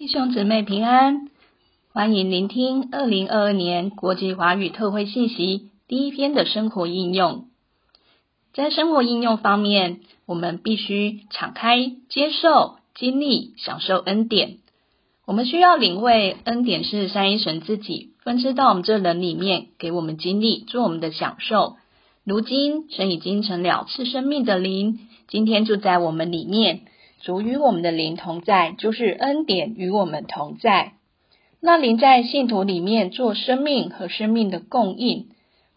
弟兄姊妹平安，欢迎聆听二零二二年国际华语特会信息第一篇的生活应用。在生活应用方面，我们必须敞开接受、经历、享受恩典。我们需要领会恩典是三一神自己分支到我们这人里面，给我们经历，做我们的享受。如今神已经成了赐生命的灵，今天就在我们里面。主与我们的灵同在，就是恩典与我们同在。那灵在信徒里面做生命和生命的供应。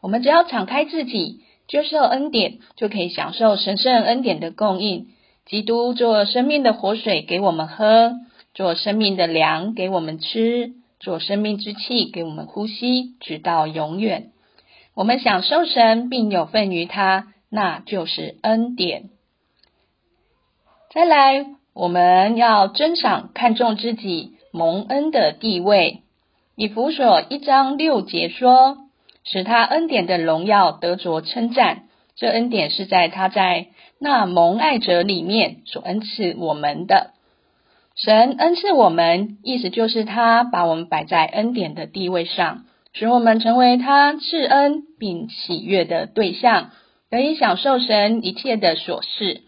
我们只要敞开自己，接受恩典，就可以享受神圣恩典的供应。基督做生命的活水给我们喝，做生命的粮给我们吃，做生命之气给我们呼吸，直到永远。我们享受神，并有份于他，那就是恩典。再来，我们要珍赏、看重自己蒙恩的地位。以弗所一章六节说：“使他恩典的荣耀得着称赞。”这恩典是在他在那蒙爱者里面所恩赐我们的。神恩赐我们，意思就是他把我们摆在恩典的地位上，使我们成为他赐恩并喜悦的对象，可以享受神一切的所事。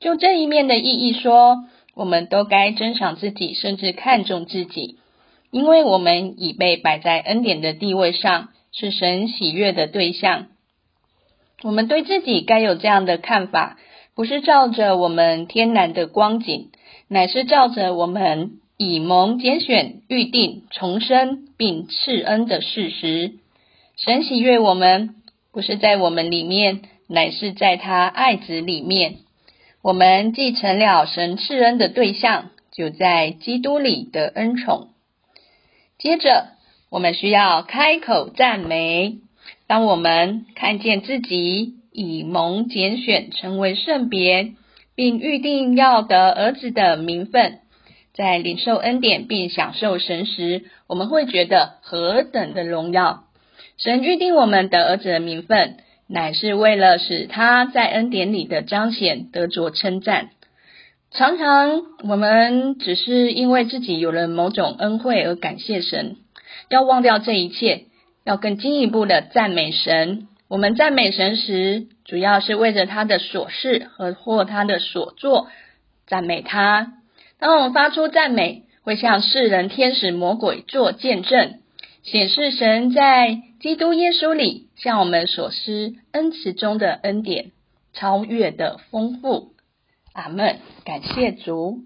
就这一面的意义说，我们都该珍赏自己，甚至看重自己，因为我们已被摆在恩典的地位上，是神喜悦的对象。我们对自己该有这样的看法，不是照着我们天然的光景，乃是照着我们以蒙拣选、预定、重生并赐恩的事实。神喜悦我们，不是在我们里面，乃是在他爱子里面。我们继承了神赐恩的对象，就在基督里的恩宠。接着，我们需要开口赞美。当我们看见自己以蒙拣选成为圣别，并预定要得儿子的名分，在领受恩典并享受神时，我们会觉得何等的荣耀！神预定我们的儿子的名分。乃是为了使他在恩典里的彰显得着称赞。常常我们只是因为自己有了某种恩惠而感谢神，要忘掉这一切，要更进一步的赞美神。我们赞美神时，主要是为着他的所事和或他的所作赞美他。当我们发出赞美，会向世人、天使、魔鬼做见证。显示神在基督耶稣里向我们所施恩慈中的恩典超越的丰富。阿门。感谢主。